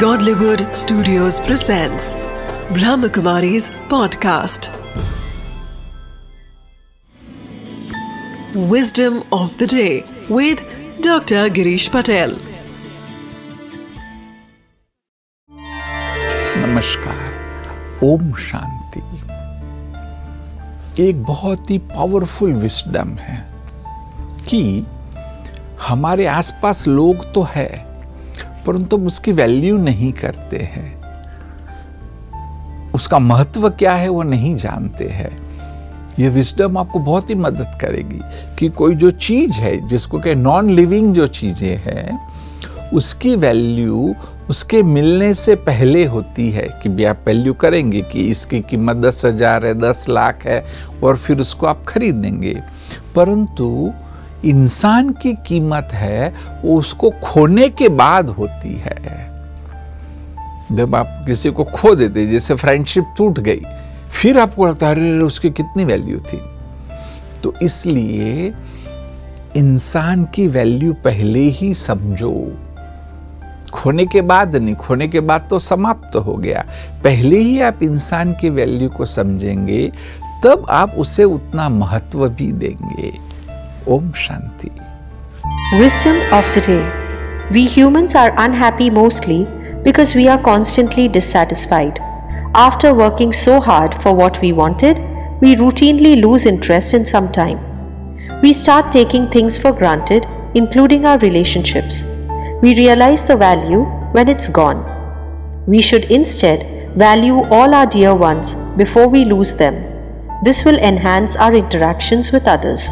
Godlywood Studios presents Brahmakumari's podcast. Wisdom of the day with Dr. Girish Patel. नमस्कार ओम शांति एक बहुत ही powerful wisdom है कि हमारे आसपास लोग तो है परंतु हम उसकी वैल्यू नहीं करते हैं। उसका महत्व क्या है वो नहीं जानते हैं। ये विजडम आपको बहुत ही मदद करेगी कि कोई जो चीज़ है, जिसको कहे नॉन लिविंग जो चीज़ें हैं, उसकी वैल्यू उसके मिलने से पहले होती है कि भी आप वैल्यू करेंगे कि इसकी कीमत दस हज़ार है, दस लाख है, और फिर उसको आप खरीदेंगे परंतु इंसान की कीमत है, वो उसको खोने के बाद होती है। जब आप किसी को खो देते जैसे फ्रेंडशिप टूट गई, फिर आपको लगता है, अरे उसकी कितनी वैल्यू थी? तो इसलिए इंसान की वैल्यू पहले ही समझो। खोने के बाद नहीं, खोने के बाद तो समाप्त तो हो गया। पहले ही आप इंसान की वैल्यू को समझेंगे, तब आप उसे उतना महत्व भी देंगे। Om Shanti. Wisdom of the day We humans are unhappy mostly because we are constantly dissatisfied. After working so hard for what we wanted, we routinely lose interest in some time. We start taking things for granted, including our relationships. We realize the value when it's gone. We should instead value all our dear ones before we lose them. This will enhance our interactions with others.